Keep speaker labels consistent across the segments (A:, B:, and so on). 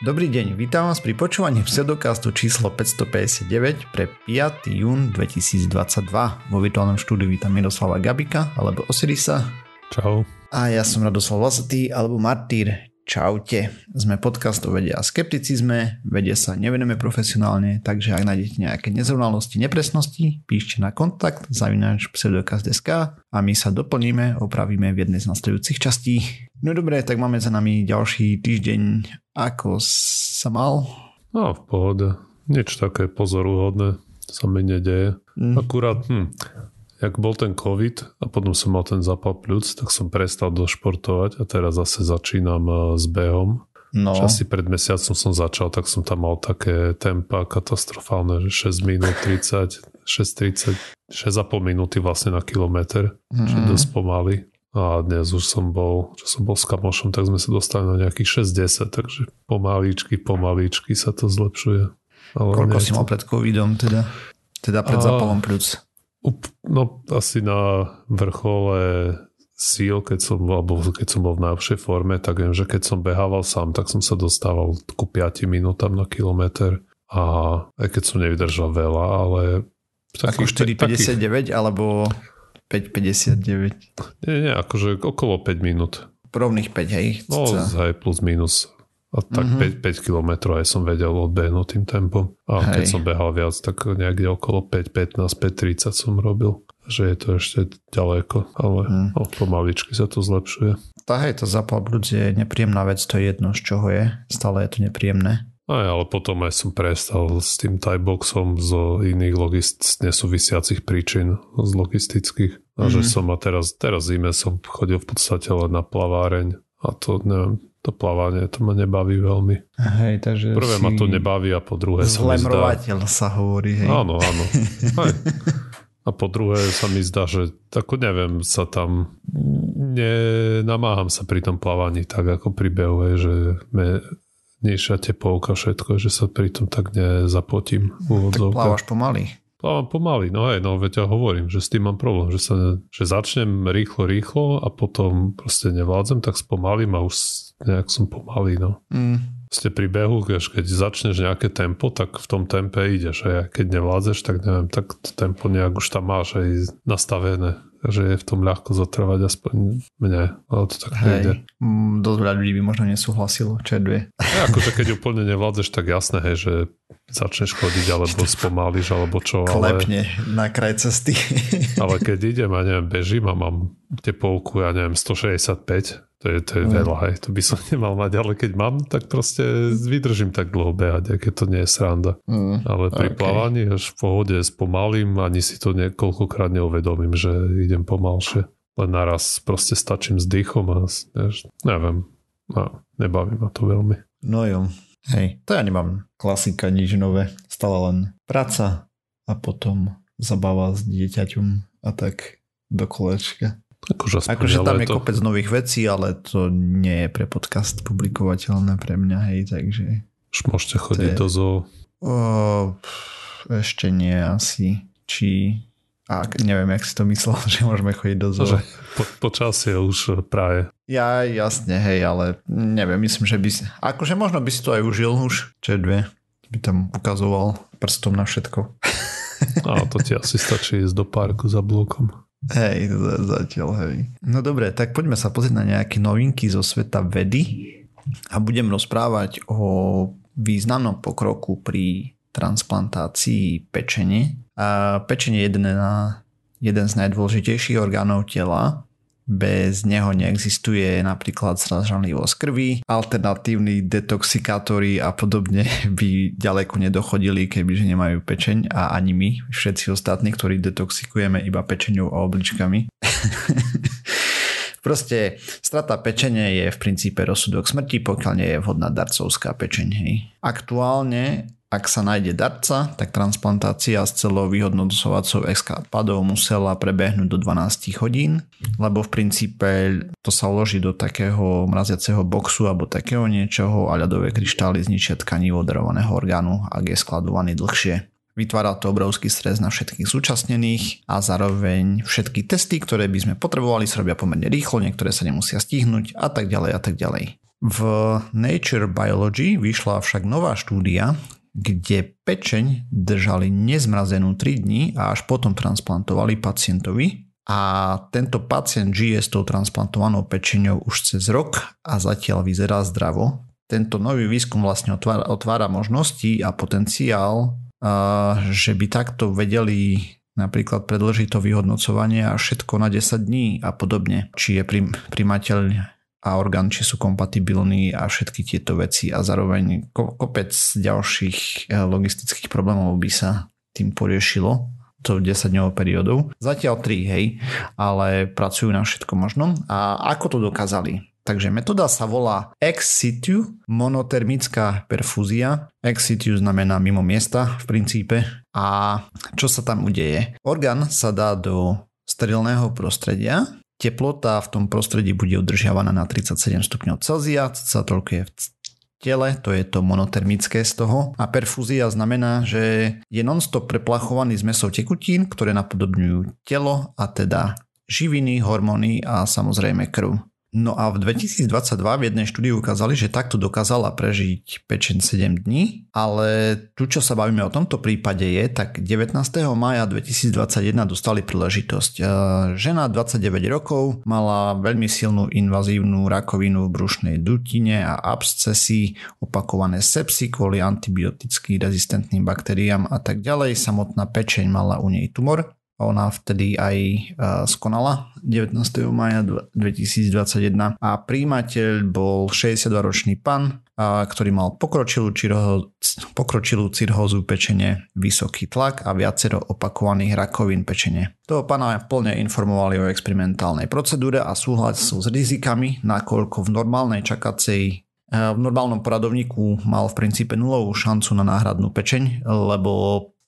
A: Dobrý deň, vítam vás pri počúvaní pseudokastu číslo 559 pre 5. jún 2022. Vo virtuálnom štúdiu vítam Miroslava Gabika alebo Osirisa.
B: Čau.
A: A ja som Radoslav Vlasatý alebo Martýr. Čaute. Sme podcast o vede a skepticizme, vede sa nevenujeme profesionálne, takže ak nájdete nejaké nezrovnalosti, nepresnosti, píšte na kontakt zavináč pseudokast.sk a my sa doplníme, opravíme v jednej z nasledujúcich častí. No dobre, tak máme za nami ďalší týždeň. Ako sa mal?
B: No, v pohode. Nič také pozoruhodné sa mi nedeje. Mm. Akurát, hm, jak bol ten COVID a potom som mal ten zápal pľúc, tak som prestal došportovať a teraz zase začínam eh, s behom. No. Čo asi pred mesiacom som začal, tak som tam mal také tempa katastrofálne, že 6 minút 30, 6.30, 6,5 minúty vlastne na kilometr, mm. čo dosť pomaly. A dnes už som bol, čo som bol s kamošom, tak sme sa dostali na nejakých 60, takže pomalíčky, pomalíčky sa to zlepšuje.
A: Ale Koľko si mal pred covidom teda? Teda pred a... zapalom pľúc?
B: No asi na vrchole síl, keď som, alebo keď som bol v najlepšej forme, tak viem, že keď som behával sám, tak som sa dostával ku 5 minútam na kilometr a aj keď som nevydržal veľa, ale...
A: Ako 4,59 alebo 5,59.
B: Nie, nie, akože okolo 5 minút.
A: Rovných 5, hej?
B: No, hej, plus minus. A tak mm-hmm. 5, 5 km aj som vedel odbehnúť tým tempom. A hej. keď som behal viac, tak niekde okolo 5, 15, 5, 30 som robil. Že je to ešte ďaleko, ale mm. no, pomaličky sa to zlepšuje.
A: Tá hej, to zapal je nepríjemná vec, to je jedno z čoho je. Stále je to nepríjemné.
B: Aj, ale potom aj som prestal s tým boxom z iných logist- nesúvisiacich príčin, z logistických. A mm-hmm. že mhm. som a teraz, teraz zime som chodil v podstate len na plaváreň a to neviem, to plávanie, to ma nebaví veľmi.
A: Hej, takže
B: Prvé ma to nebaví a po druhé
A: sa mi zdá... sa hovorí, hej.
B: Áno, áno. Hej. A po druhé sa mi zdá, že tako neviem, sa tam nenamáham sa pri tom plávaní tak ako pri behu, že me, nižšia tepovka, všetko, že sa pri tom tak nezapotím.
A: Tak plávaš pomaly.
B: Plávam pomaly, no hej, no veď ja hovorím, že s tým mám problém, že, sa, že začnem rýchlo, rýchlo a potom proste nevládzem, tak spomalím a už nejak som pomalý, no. Mm. Ste pri behu, keď začneš nejaké tempo, tak v tom tempe ideš. A keď nevládzeš, tak neviem, tak tempo nejak už tam máš aj nastavené že je v tom ľahko zotrvať aspoň mne, ale to tak nejde.
A: Mm, dosť veľa ľudí by možno nesúhlasilo, čo je dve.
B: Ja, akože keď úplne nevládzeš, tak jasné, hej, že začneš chodiť, alebo spomalíš, alebo čo.
A: Klepne ale, na kraj cesty.
B: ale keď idem a neviem, bežím a mám tepovku, ja neviem, 165, to je, to je mm. veľa, hej, to by som nemal mať, ale keď mám, tak proste vydržím tak dlho behať, keď to nie je sranda. Mm. Ale pri okay. plávaní až v pohode spomalím, ani si to niekoľkokrát neuvedomím, že idem pomalšie. Len naraz proste stačím s dýchom a než, neviem, no, nebaví ma to veľmi.
A: No jo, hej, to ja nemám klasika, nič nové, stále len práca a potom zabáva s dieťaťom a tak do kolečka.
B: Akože,
A: akože tam je to... kopec nových vecí, ale to nie je pre podcast publikovateľné pre mňa, hej, takže...
B: Už môžete chodiť je... do zoo.
A: O, ešte nie asi. Či... A neviem, jak si to myslel, že môžeme chodiť do zoo. Že
B: po, počasie už praje.
A: Ja jasne, hej, ale neviem, myslím, že by si... Akože možno by si to aj užil už, čo dve. By tam ukazoval prstom na všetko.
B: A to ti asi stačí ísť do parku za blokom.
A: Hej, zatiaľ, hej. No dobre, tak poďme sa pozrieť na nejaké novinky zo sveta vedy a budem rozprávať o významnom pokroku pri transplantácii pečene. A pečenie je jeden, jeden z najdôležitejších orgánov tela bez neho neexistuje napríklad zražanlivosť krvi, alternatívni detoxikátory a podobne by ďaleko nedochodili, kebyže nemajú pečeň a ani my, všetci ostatní, ktorí detoxikujeme iba pečeňou a obličkami. Proste strata pečene je v princípe rozsudok smrti, pokiaľ nie je vhodná darcovská pečeň. Hej. Aktuálne ak sa nájde darca, tak transplantácia s celou vyhodnocovacou exkapádou musela prebehnúť do 12 hodín, lebo v princípe to sa uloží do takého mraziaceho boxu alebo takého niečoho a ľadové kryštály zničia tkanivo darovaného orgánu, ak je skladovaný dlhšie. Vytvára to obrovský stres na všetkých zúčastnených a zároveň všetky testy, ktoré by sme potrebovali, sa robia pomerne rýchlo, niektoré sa nemusia stihnúť a tak ďalej a tak ďalej. V Nature Biology vyšla však nová štúdia, kde pečeň držali nezmrazenú 3 dní a až potom transplantovali pacientovi. A tento pacient žije s tou transplantovanou pečeňou už cez rok a zatiaľ vyzerá zdravo. Tento nový výskum vlastne otvára, otvára možnosti a potenciál, že by takto vedeli napríklad predlžiť to vyhodnocovanie a všetko na 10 dní a podobne. Či je primateľ a orgán, či sú kompatibilní a všetky tieto veci a zároveň kopec ďalších eh, logistických problémov by sa tým poriešilo to 10-dňovou periódou. Zatiaľ 3, hej, ale pracujú na všetko možnom. A ako to dokázali? Takže metóda sa volá ex situ monotermická perfúzia. Ex situ znamená mimo miesta v princípe. A čo sa tam udeje? Orgán sa dá do sterilného prostredia Teplota v tom prostredí bude udržiavaná na 37 stupňov Celzia, sa toľko je v tele, to je to monotermické z toho. A perfúzia znamená, že je non-stop preplachovaný zmesou tekutín, ktoré napodobňujú telo a teda živiny, hormóny a samozrejme krv. No a v 2022 v jednej štúdii ukázali, že takto dokázala prežiť pečen 7 dní, ale tu, čo sa bavíme o tomto prípade je, tak 19. maja 2021 dostali príležitosť. E, žena 29 rokov mala veľmi silnú invazívnu rakovinu v brušnej dutine a abscesy, opakované sepsy kvôli antibioticky rezistentným baktériám a tak ďalej. Samotná pečeň mala u nej tumor ona vtedy aj e, skonala 19. maja 2021 a príjimateľ bol 62-ročný pán, ktorý mal pokročilú, čirho, pokročilú cirhózu pečene, vysoký tlak a viacero opakovaných rakovín pečene. Toho pána plne informovali o experimentálnej procedúre a súhlasu s rizikami, nakoľko v normálnej čakacej e, v normálnom poradovníku mal v princípe nulovú šancu na náhradnú pečeň, lebo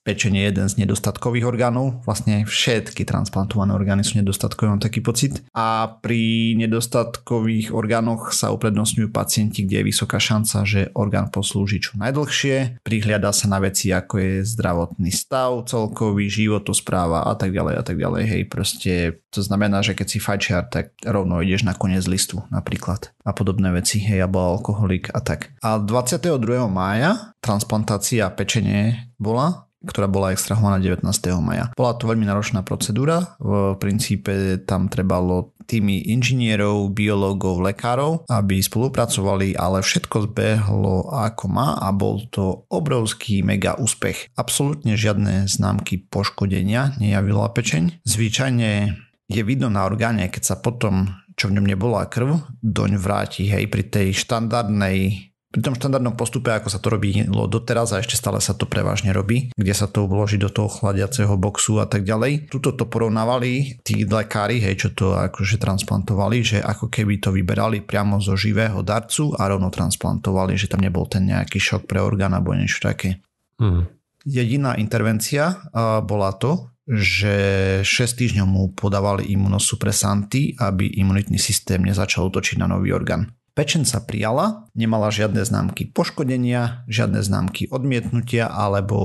A: pečenie je jeden z nedostatkových orgánov. Vlastne všetky transplantované orgány sú nedostatkové, mám taký pocit. A pri nedostatkových orgánoch sa uprednostňujú pacienti, kde je vysoká šanca, že orgán poslúži čo najdlhšie. Prihliada sa na veci, ako je zdravotný stav, celkový životospráva a tak ďalej a tak ďalej. Hej, proste to znamená, že keď si fajčiar, tak rovno ideš na koniec listu napríklad a podobné veci, hej, alebo alkoholik a tak. A 22. mája transplantácia pečenie bola ktorá bola extrahovaná 19. maja. Bola to veľmi náročná procedúra, v princípe tam trebalo tými inžinierov, biológov, lekárov, aby spolupracovali, ale všetko zbehlo ako má a bol to obrovský mega úspech. Absolútne žiadne známky poškodenia nejavila pečeň. Zvyčajne je vidno na orgáne, keď sa potom čo v ňom nebola krv, doň vráti, hej, pri tej štandardnej pri tom štandardnom postupe, ako sa to robí doteraz a ešte stále sa to prevažne robí, kde sa to vloží do toho chladiaceho boxu a tak ďalej. Tuto to porovnávali tí lekári, hej, čo to akože transplantovali, že ako keby to vyberali priamo zo živého darcu a rovno transplantovali, že tam nebol ten nejaký šok pre orgán alebo niečo také. Hmm. Jediná intervencia bola to, že 6 týždňov mu podávali imunosupresanty, aby imunitný systém nezačal útočiť na nový orgán. Pečen sa prijala, nemala žiadne známky poškodenia, žiadne známky odmietnutia alebo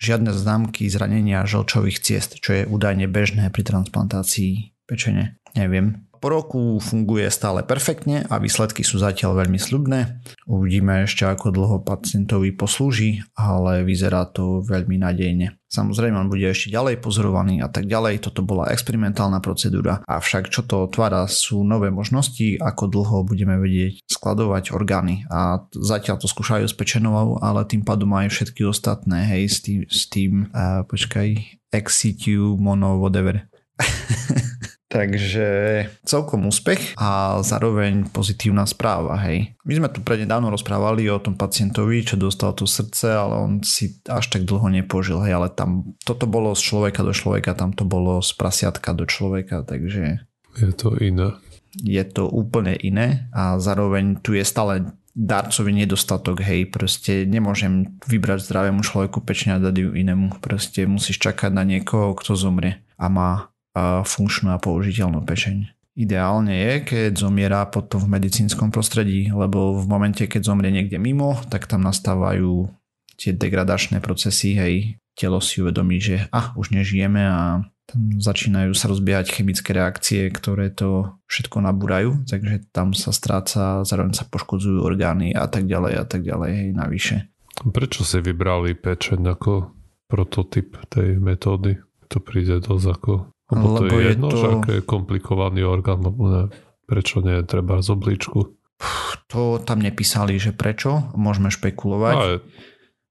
A: žiadne známky zranenia žlčových ciest, čo je údajne bežné pri transplantácii pečene. Neviem, po roku funguje stále perfektne a výsledky sú zatiaľ veľmi slubné. Uvidíme ešte ako dlho pacientovi poslúži, ale vyzerá to veľmi nádejne. Samozrejme on bude ešte ďalej pozorovaný a tak ďalej. Toto bola experimentálna procedúra. Avšak čo to otvára sú nové možnosti, ako dlho budeme vedieť skladovať orgány. A zatiaľ to skúšajú s pečenovou, ale tým pádom aj všetky ostatné, hej, s tým, s tým uh, počkaj, ex situ, mono, whatever. Takže celkom úspech a zároveň pozitívna správa, hej. My sme tu prednedávno rozprávali o tom pacientovi, čo dostal to srdce, ale on si až tak dlho nepožil, hej, ale tam toto bolo z človeka do človeka, tam to bolo z prasiatka do človeka, takže...
B: Je to iné.
A: Je to úplne iné a zároveň tu je stále darcový nedostatok, hej, proste nemôžem vybrať zdravému človeku pečne a dať ju inému, proste musíš čakať na niekoho, kto zomrie a má a funkčnú a použiteľnú pečeň. Ideálne je, keď zomiera potom v medicínskom prostredí, lebo v momente, keď zomrie niekde mimo, tak tam nastávajú tie degradačné procesy, hej, telo si uvedomí, že ah, už nežijeme a tam začínajú sa rozbiehať chemické reakcie, ktoré to všetko nabúrajú, takže tam sa stráca, zároveň sa poškodzujú orgány a tak ďalej a tak ďalej, hej, navyše.
B: Prečo si vybrali pečeň ako prototyp tej metódy? To príde dosť ako... Lebo, lebo to je, je jedno, to... že aké je komplikovaný orgán, lebo ne, prečo nie treba z obličku?
A: To tam nepísali, že prečo, môžeme špekulovať. Ale...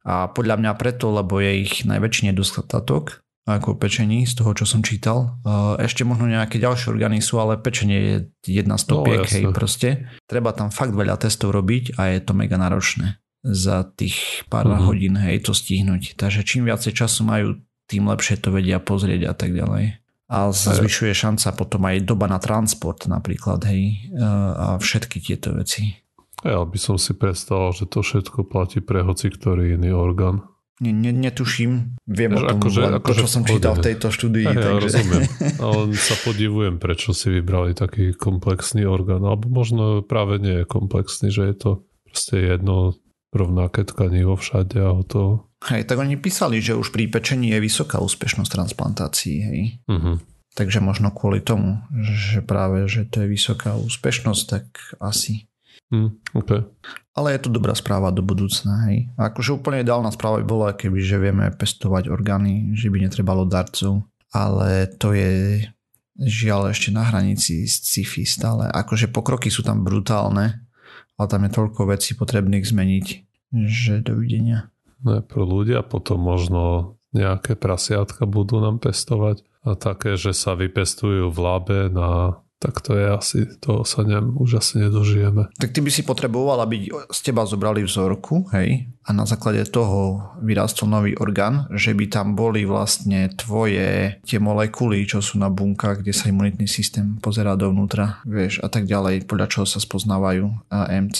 A: A podľa mňa preto, lebo je ich najväčší nedostatok ako pečení z toho, čo som čítal. Ešte možno nejaké ďalšie orgány sú, ale pečenie je jedna z topiek, no, hej, proste. Treba tam fakt veľa testov robiť a je to mega náročné za tých pár uh-huh. hodín, hej, to stihnúť. Takže čím viacej času majú, tým lepšie to vedia pozrieť a tak ďalej. A zvyšuje šanca potom aj doba na transport napríklad, hej, a všetky tieto veci.
B: Ja by som si predstavoval, že to všetko platí pre hoci ktorý iný orgán.
A: Ne, ne, netuším, viem o tom, akože, akože to, čo som čítal v tejto štúdii. Ja, takže... ja
B: rozumiem, ale sa podivujem, prečo si vybrali taký komplexný orgán, alebo možno práve nie je komplexný, že je to proste jedno rovnaké tkanivo všade a to.
A: Hej, tak oni písali, že už pri pečení je vysoká úspešnosť transplantácií, hej. Uh-huh. Takže možno kvôli tomu, že práve, že to je vysoká úspešnosť, tak asi.
B: Mm, okay.
A: Ale je to dobrá správa do budúcna. Hej. A akože úplne ideálna správa by bola, keby že vieme pestovať orgány, že by netrebalo darcov. Ale to je žiaľ ešte na hranici sci-fi stále. Akože pokroky sú tam brutálne, ale tam je toľko vecí potrebných zmeniť, že dovidenia.
B: Ne, pro ľudia potom možno nejaké prasiatka budú nám pestovať a také, že sa vypestujú v labe na tak to je asi, to sa ne, už asi nedožijeme.
A: Tak ty by si potreboval, aby z teba zobrali vzorku, hej, a na základe toho vyrástol nový orgán, že by tam boli vlastne tvoje tie molekuly, čo sú na bunkách, kde sa imunitný systém pozerá dovnútra, vieš, a tak ďalej, podľa čoho sa spoznávajú, AMC,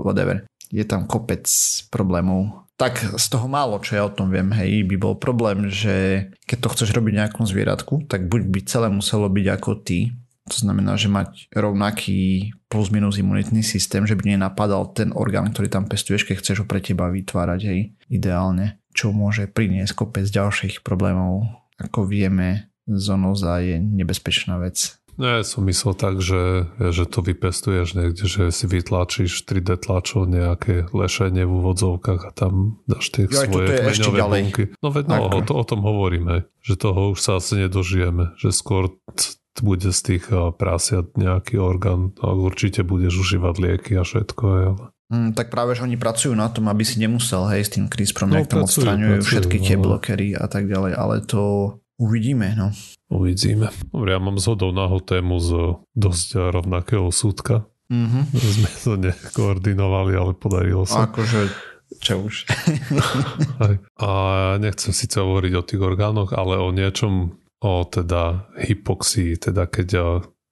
A: whatever. Je tam kopec problémov tak z toho málo, čo ja o tom viem, hej, by bol problém, že keď to chceš robiť nejakom zvieratku, tak buď by celé muselo byť ako ty, to znamená, že mať rovnaký plus minus imunitný systém, že by nenapadal ten orgán, ktorý tam pestuješ, keď chceš ho pre teba vytvárať, hej, ideálne. Čo môže priniesť kopec ďalších problémov. Ako vieme, zonoza je nebezpečná vec.
B: No ja som myslel tak, že, že to vypestuješ niekde, že si vytlačíš 3D tlačov nejaké lešenie v úvodzovkách a tam dáš tie jo, svoje kmeňové bunky. No veď no, o, to, o tom hovoríme, že toho už sa asi nedožijeme, že skôr bude z tých prasiat nejaký orgán a určite budeš užívať lieky a všetko. Ale...
A: Mm, tak práve, že oni pracujú na tom, aby si nemusel, hej, s tým CRISPRom, no, jak tam odstraňujú všetky tie ale... blokery a tak ďalej, ale to uvidíme, no.
B: Uvidíme. Dobre, ja mám zhodou náhod tému z dosť rovnakého súdka. Mm-hmm. Sme to nekoordinovali, ale podarilo sa.
A: Akože čo už.
B: a nechcem síce hovoriť o tých orgánoch, ale o niečom, o teda hypoxii, teda keď ja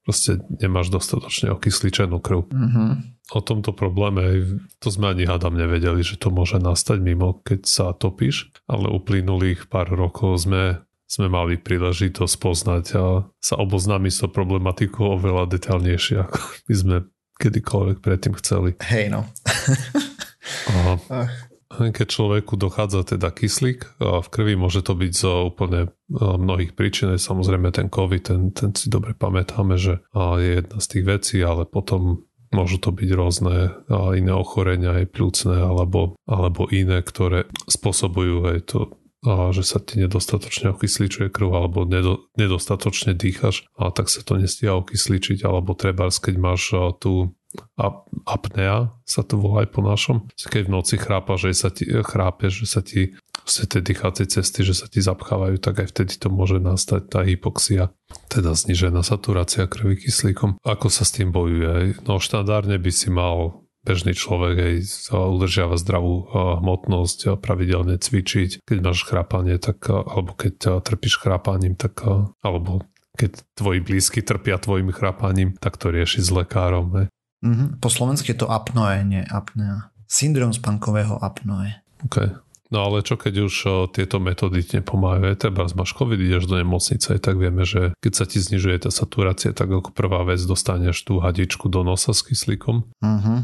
B: proste nemáš dostatočne okysličenú krv. Mm-hmm. O tomto probléme, to sme ani hádam nevedeli, že to môže nastať mimo, keď sa topíš, ale uplynulých pár rokov sme, sme mali príležitosť poznať a sa oboznámiť s tou problematikou oveľa detaľnejšie, ako by sme kedykoľvek predtým chceli.
A: Hej no.
B: Aha. Ach keď človeku dochádza teda kyslík v krvi, môže to byť zo úplne mnohých príčin. Samozrejme ten COVID, ten, ten si dobre pamätáme, že je jedna z tých vecí, ale potom môžu to byť rôzne iné ochorenia, aj pľúcne alebo, alebo iné, ktoré spôsobujú aj to, že sa ti nedostatočne okysličuje krv alebo nedo, nedostatočne dýchaš a tak sa to nestíha okysličiť alebo treba, keď máš tú apnea sa to volá aj po našom. Keď v noci chrápa, že sa ti, chrápe, že sa ti vlastne tie dýchacie cesty, že sa ti zapchávajú, tak aj vtedy to môže nastať tá hypoxia, teda znižená saturácia krvi kyslíkom. Ako sa s tým bojuje? No štandardne by si mal bežný človek aj udržiava zdravú hmotnosť a pravidelne cvičiť. Keď máš chrápanie, tak, alebo keď trpíš chrápaním, tak, alebo keď tvoji blízky trpia tvojim chrápaním, tak to rieši s lekárom. Ne?
A: Mm-hmm. Po slovensky je to apnoe, nie apnea. Syndrom spánkového apnoe.
B: OK. No ale čo keď už tieto metódy ti nepomáhajú? Treba máš COVID, ideš do nemocnice, tak vieme, že keď sa ti znižuje tá saturácia, tak ako prvá vec dostaneš tú hadičku do nosa s kyslíkom. Mm-hmm.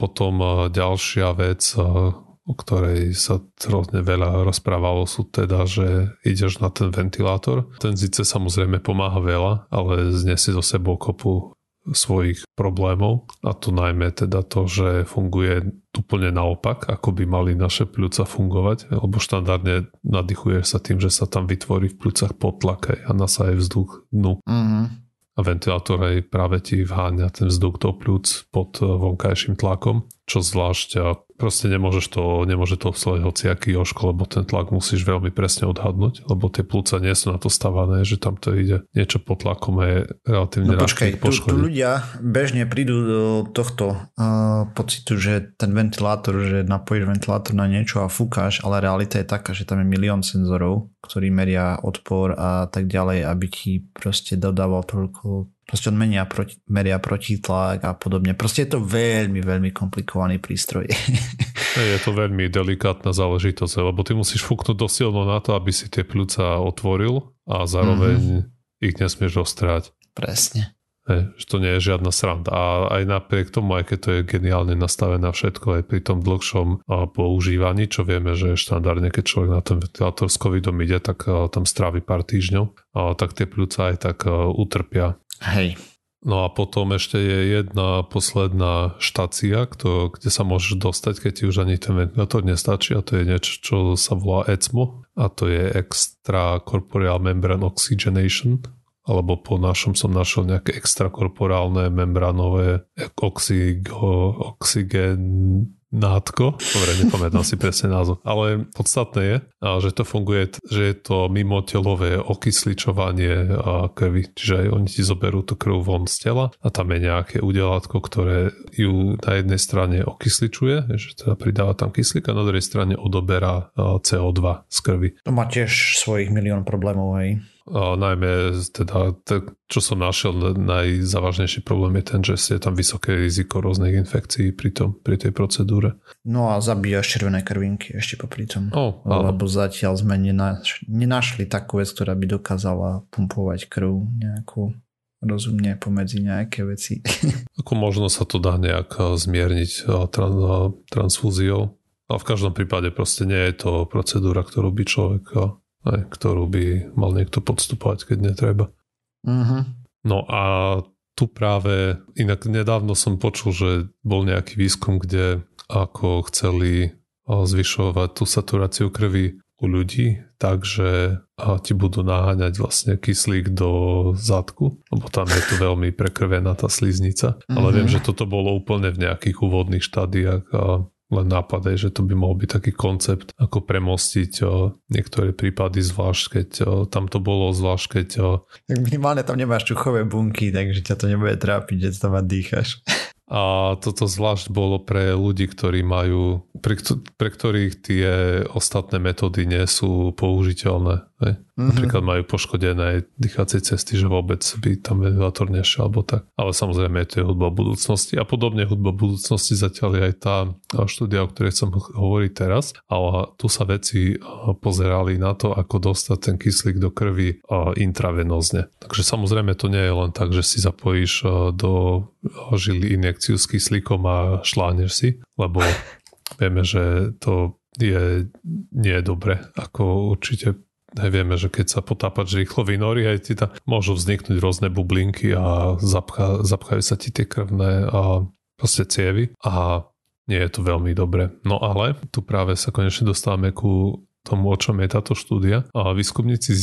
B: Potom o, ďalšia vec, o, o ktorej sa hrozne veľa rozprávalo, sú teda, že ideš na ten ventilátor. Ten zice samozrejme pomáha veľa, ale znesie zo sebou kopu svojich problémov a to najmä teda to, že funguje úplne naopak, ako by mali naše pľúca fungovať, lebo štandardne nadýchuješ sa tým, že sa tam vytvorí v pľúcach potlak a nasaje vzduch dnu. Mm-hmm a ventilátor aj práve ti vháňa ten vzduch do pľúc pod vonkajším tlakom, čo zvlášť a proste nemôžeš to, nemôže to obslovať hociaký joško, lebo ten tlak musíš veľmi presne odhadnúť, lebo tie plúca nie sú na to stavané, že tam to ide niečo pod tlakom a je relatívne
A: no počkaj, tu, tu ľudia bežne prídu do tohto uh, pocitu, že ten ventilátor, že napojíš ventilátor na niečo a fúkáš, ale realita je taká, že tam je milión senzorov, ktorí meria odpor a tak ďalej, aby ti proste dodával toľko proste on menia proti, meria protitlak a podobne. Proste je to veľmi, veľmi komplikovaný prístroj.
B: je to veľmi delikátna záležitosť, lebo ty musíš fúknuť dosilno na to, aby si tie pľúca otvoril a zároveň mm-hmm. ich nesmieš ostrať.
A: Presne.
B: Hej, že to nie je žiadna sranda. A aj napriek tomu, aj keď to je geniálne nastavené všetko, aj pri tom dlhšom používaní, čo vieme, že štandardne, keď človek na ten ventilátor s covidom ide, tak tam strávi pár týždňov, tak tie pľúca aj tak utrpia
A: Hej.
B: No a potom ešte je jedna posledná štácia, kto, kde sa môžeš dostať, keď ti už ani ten ventilátor nestačí a to je niečo, čo sa volá ECMO a to je Extra Corporeal Membrane Oxygenation alebo po našom som našiel nejaké extrakorporálne membranové oxygo, oxygen nátko, dobre, nepamätám si presne názov, ale podstatné je, že to funguje, že je to mimotelové okysličovanie krvi, čiže aj oni ti zoberú tú krv von z tela a tam je nejaké udelátko, ktoré ju na jednej strane okysličuje, že teda pridáva tam kyslík a na druhej strane odoberá CO2 z krvi.
A: To má tiež svojich milión problémov, hej.
B: A najmä teda, čo som našiel, najzávažnejší problém je ten, že je tam vysoké riziko rôznych infekcií pri, tom, pri tej procedúre.
A: No a zabíjaš červené krvinky ešte popri tom.
B: Oh,
A: lebo zatiaľ sme nenaš, nenašli takú vec, ktorá by dokázala pumpovať krv nejakú rozumne pomedzi nejaké veci.
B: Ako možno sa to dá nejak zmierniť transfúziou, ale v každom prípade proste nie je to procedúra, ktorú by človek aj, ktorú by mal niekto podstupovať, keď netreba.
A: Uh-huh.
B: No a tu práve, inak nedávno som počul, že bol nejaký výskum, kde ako chceli zvyšovať tú saturáciu krvi u ľudí, takže ti budú naháňať vlastne kyslík do zadku, lebo tam je to veľmi prekrvená tá sliznica. Mm-hmm. Ale viem, že toto bolo úplne v nejakých úvodných štádiách a len nápad že to by mohol byť taký koncept, ako premostiť o, niektoré prípady, zvlášť keď o, tam to bolo, zvlášť keď... O,
A: tak minimálne tam nemáš čuchové bunky, takže ťa to nebude trápiť, že tam dýcháš.
B: A toto zvlášť bolo pre ľudí, ktorí majú, pre, pre ktorých tie ostatné metódy nie sú použiteľné. Mm-hmm. Napríklad majú poškodené dýchacie cesty, že vôbec by tam ventilátor nešiel alebo tak. Ale samozrejme to je hudba budúcnosti a podobne hudba budúcnosti zatiaľ je aj tá štúdia, o ktorej som hovorí teraz. Ale tu sa veci pozerali na to, ako dostať ten kyslík do krvi intravenózne. Takže samozrejme to nie je len tak, že si zapojíš do žily injekciu s kyslíkom a šláneš si, lebo vieme, že to je nie je dobre, ako určite aj vieme, že keď sa potápač rýchlo vynorí, aj ti tam môžu vzniknúť rôzne bublinky a zapcha, zapchajú sa ti tie krvné a proste cievy a nie je to veľmi dobre. No ale tu práve sa konečne dostávame ku tomu, o čom je táto štúdia. A výskumníci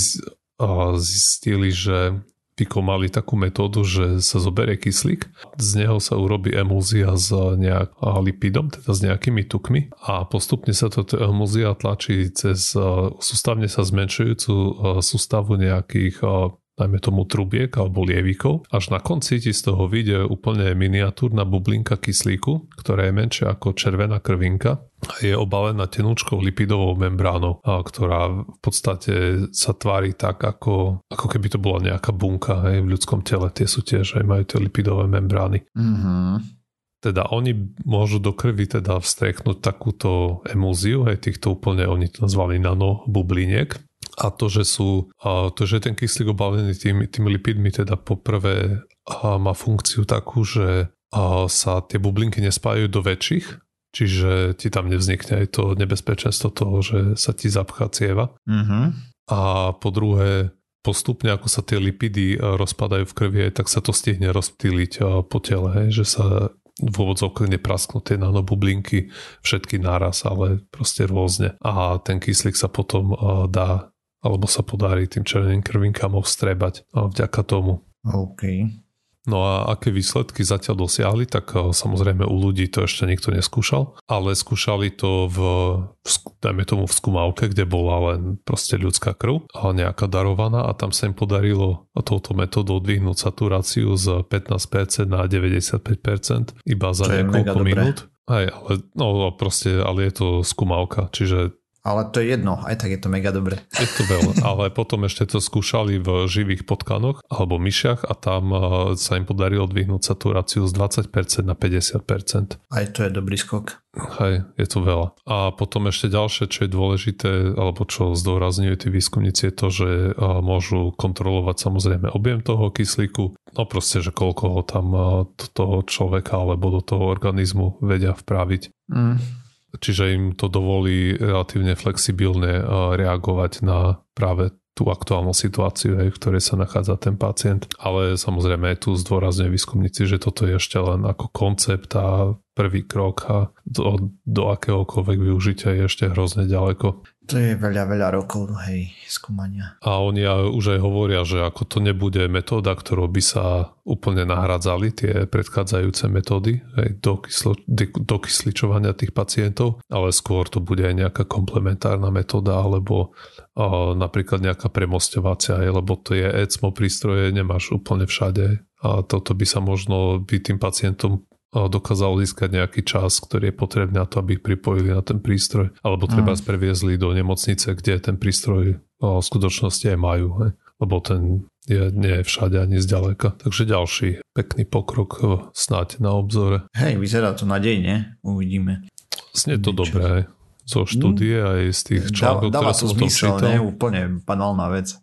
B: zistili, že vykomali takú metódu, že sa zoberie kyslík, z neho sa urobí emúzia s nejak lipidom, teda s nejakými tukmi a postupne sa toto emúzia tlačí cez sústavne sa zmenšujúcu sústavu nejakých dajme tomu trubiek alebo lievikov. Až na konci ti z toho vyjde úplne miniatúrna bublinka kyslíku, ktorá je menšia ako červená krvinka je obalená tenúčkou lipidovou membránou, ktorá v podstate sa tvári tak, ako, ako keby to bola nejaká bunka hej, v ľudskom tele. Tie sú tiež aj majú tie lipidové membrány.
A: Mm-hmm.
B: Teda oni môžu do krvi teda vstreknúť takúto emúziu, aj týchto úplne, oni to nazvali nanobubliniek, a to, že sú, a to, že ten kyslík obalený tými, tými lipidmi teda poprvé má funkciu takú, že sa tie bublinky nespájajú do väčších čiže ti tam nevznikne aj to nebezpečenstvo toho, že sa ti zapchá cieva.
A: Mm-hmm.
B: A po druhé, postupne ako sa tie lipidy rozpadajú v krvi, tak sa to stihne rozptýliť po tele, že sa v úvodzovkách neprasknú tie nanobublinky všetky naraz, ale proste rôzne. A ten kyslík sa potom dá alebo sa podarí tým červeným krvinkám vstrebať vďaka tomu.
A: OK.
B: No a aké výsledky zatiaľ dosiahli, tak eh, samozrejme u ľudí to ešte nikto neskúšal, ale skúšali to v, v dajme tomu v skúmavke, kde bola len proste ľudská krv, ale nejaká darovaná a tam sa im podarilo touto metodou dvihnúť saturáciu z 15% na 95% iba za niekoľko minút. Hej, ale, no proste, ale je to skúmavka, čiže
A: ale to je jedno, aj tak je to mega dobre.
B: Je to veľa, ale potom ešte to skúšali v živých potkanoch alebo myšiach a tam eh, sa im podarilo dvihnúť saturáciu z 20% na 50%.
A: Aj to je dobrý skok.
B: Hej, je to veľa. A potom ešte ďalšie, čo je dôležité, alebo čo zdôrazňujú tí výskumníci, je to, že eh, môžu kontrolovať samozrejme objem toho kyslíku, no proste, že koľko ho tam eh, do toho človeka alebo do toho organizmu vedia vpraviť.
A: Mm
B: čiže im to dovolí relatívne flexibilne reagovať na práve tú aktuálnu situáciu, v ktorej sa nachádza ten pacient. Ale samozrejme tu zdôrazňuje výskumníci, že toto je ešte len ako koncept a prvý krok a do, do akéhokoľvek využitia je ešte hrozne ďaleko.
A: To je veľa, veľa rokov hej, skúmania.
B: A oni už aj hovoria, že ako to nebude metóda, ktorou by sa úplne nahradzali tie predchádzajúce metódy hej, dokyslo, dokysličovania tých pacientov, ale skôr to bude aj nejaká komplementárna metóda alebo napríklad nejaká premostovacia, lebo to je ECMO prístroje, nemáš úplne všade a toto by sa možno by tým pacientom dokázal získať nejaký čas, ktorý je potrebný na to, aby ich pripojili na ten prístroj, alebo treba mm. previezli do nemocnice, kde ten prístroj v skutočnosti aj majú, hej? lebo ten je, nie je všade ani zďaleka. Takže ďalší pekný pokrok snáď na obzore.
A: Hej, vyzerá to nadejne, uvidíme.
B: Znie to dobré. Zo štúdie mm. aj z tých článkov,
A: ktoré som o tom čítal. Nie, úplne banálna vec.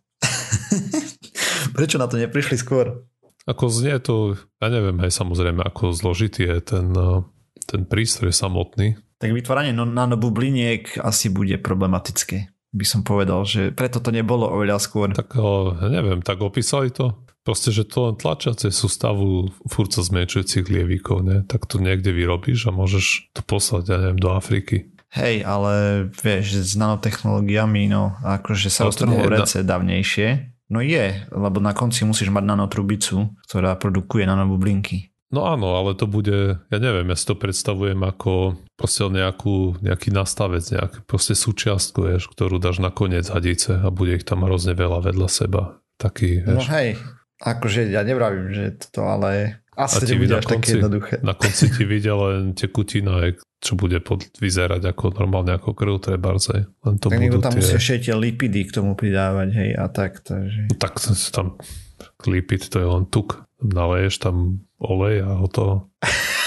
A: Prečo na to neprišli skôr?
B: Ako znie to, ja neviem, aj samozrejme, ako zložitý je ten, eh, ten prístroj samotný.
A: Tak vytváranie nanobubliniek asi bude problematické, by som povedal, že preto to nebolo oveľa skôr.
B: Tak eh, ja neviem, tak opísali to? Proste, že to len tlačacie sústavu furt sa zmenšujúcich lievíkov, ne? tak to niekde vyrobíš a môžeš to poslať, ja neviem, do Afriky.
A: Hej, ale vieš, s nanotechnológiami, no, akože sa roztrhlo rece na... dávnejšie, No je, lebo na konci musíš mať nanotrubicu, ktorá produkuje nanobublinky.
B: No áno, ale to bude, ja neviem, ja si to predstavujem ako proste nejakú, nejaký nastavec, nejakú proste súčiastku, vieš, ktorú dáš na koniec hadice a bude ich tam hrozne veľa vedľa seba. Taký,
A: no vieš. No hej, akože ja nevravím, že to ale asi to bude až konci, jednoduché.
B: Na konci ti vidia len tekutina, čo bude pod, vyzerať ako normálne ako krv trebárzej. Len to
A: tak
B: budú
A: tam tie... musia ešte tie lipidy k tomu pridávať, hej, a tak. Takže...
B: No, tak tam lipid to je len tuk. Naleješ tam olej a hotovo.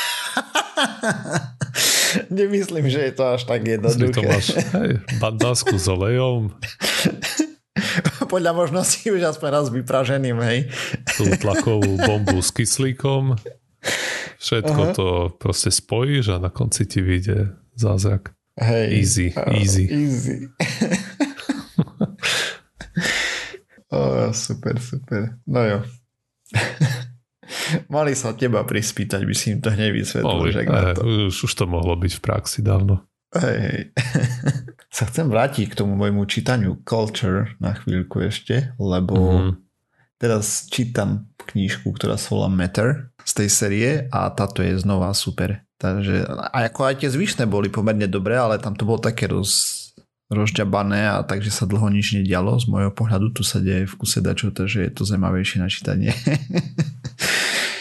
A: Nemyslím, že je to až tak jednoduché.
B: to máš, hej, bandásku s olejom.
A: Podľa možností už aspoň raz vypraženým, hej.
B: Tú tlakovú bombu s kyslíkom. Všetko Aha. to proste spojíš a na konci ti vyjde zázrak.
A: Hej.
B: Easy, uh, easy.
A: Easy. oh, super, super. No jo. Mali sa teba prispýtať, by si im to hneď vysvetlil.
B: že na to. Už, už to mohlo byť v praxi dávno.
A: Hej, hej. sa chcem vrátiť k tomu môjmu čítaniu Culture na chvíľku ešte, lebo mm-hmm. Teraz čítam knížku, ktorá sa volá Matter z tej série a táto je znova super. Takže a ako aj tie zvyšné boli pomerne dobré, ale tam to bolo také roz, rozďabané a takže sa dlho nič nedialo. Z môjho pohľadu tu sa deje v kuse dačo, takže je to zaujímavejšie na čítanie.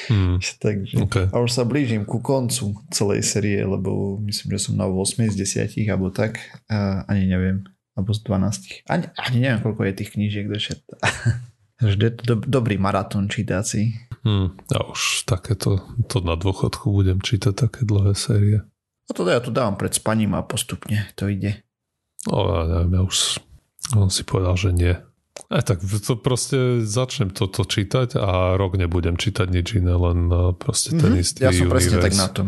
B: Hmm.
A: Takže, okay. A už sa blížim ku koncu celej série, lebo myslím, že som na 8 z 10 alebo tak. A ani neviem. Alebo z 12. Ani, ani neviem, koľko je tých knížiek do Vždy je to do, dobrý maratón čítací.
B: Hmm. Ja už takéto, to na dôchodku budem čítať také dlhé série.
A: No to ja tu dávam pred spaním a postupne to ide.
B: No ja neviem, ja už on si povedal, že nie. Aj tak to proste začnem toto čítať a rok nebudem čítať nič iné, len e, proste ten mm-hmm. istý
A: Ja som univerz. presne tak na tom.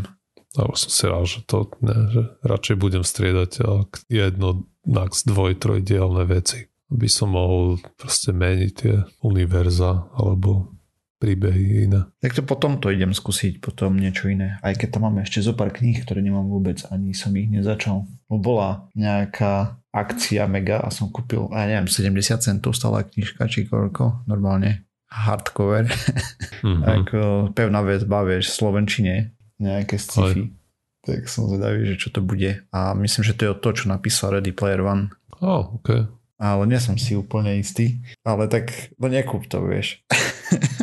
B: A som si rád, že to ne, že radšej budem striedať jedno, max dvoj, trojdielne veci. Aby som mohol proste meniť tie univerza alebo príbehy iné.
A: Tak to potom to idem skúsiť, potom niečo iné. Aj keď tam máme ešte zo pár kníh, ktoré nemám vôbec, ani som ich nezačal. Bola nejaká akcia mega a som kúpil, a neviem, 70 centov stala knižka, či koľko, normálne hardcover. Mm-hmm. Ako pevná väzba, vieš, v Slovenčine, nejaké sci-fi. Tak som zvedavý, že čo to bude. A myslím, že to je to, čo napísal Ready Player One.
B: Oh, ok.
A: Ale nie som si úplne istý. Ale tak, no nekúp to, vieš.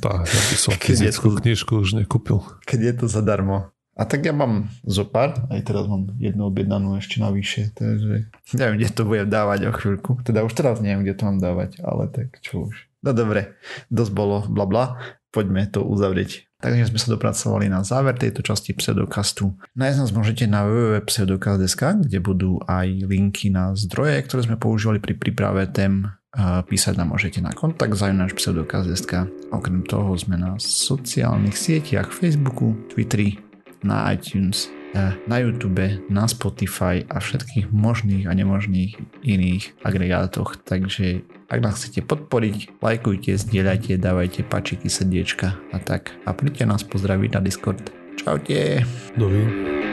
B: Tak, ja by som fyzickú knižku už nekúpil.
A: Keď je to zadarmo. A tak ja mám zo pár, aj teraz mám jednu objednanú ešte navyše, takže neviem, kde to budem dávať o chvíľku. Teda už teraz neviem, kde to mám dávať, ale tak čo už. No dobre, dosť bolo bla bla, poďme to uzavrieť. Takže sme sa dopracovali na záver tejto časti pseudokastu. Nájsť nás môžete na www.pseudokast.sk, kde budú aj linky na zdroje, ktoré sme používali pri príprave tém. Písať nám môžete na kontakt zajunáč pseudokast.sk. Okrem toho sme na sociálnych sieťach Facebooku, Twitteri, na iTunes, na YouTube, na Spotify a všetkých možných a nemožných iných agregátoch. Takže ak nás chcete podporiť, lajkujte, zdieľajte, dávajte pačiky, srdiečka a tak. A príďte nás pozdraviť na Discord. Čaute.
B: Dovi.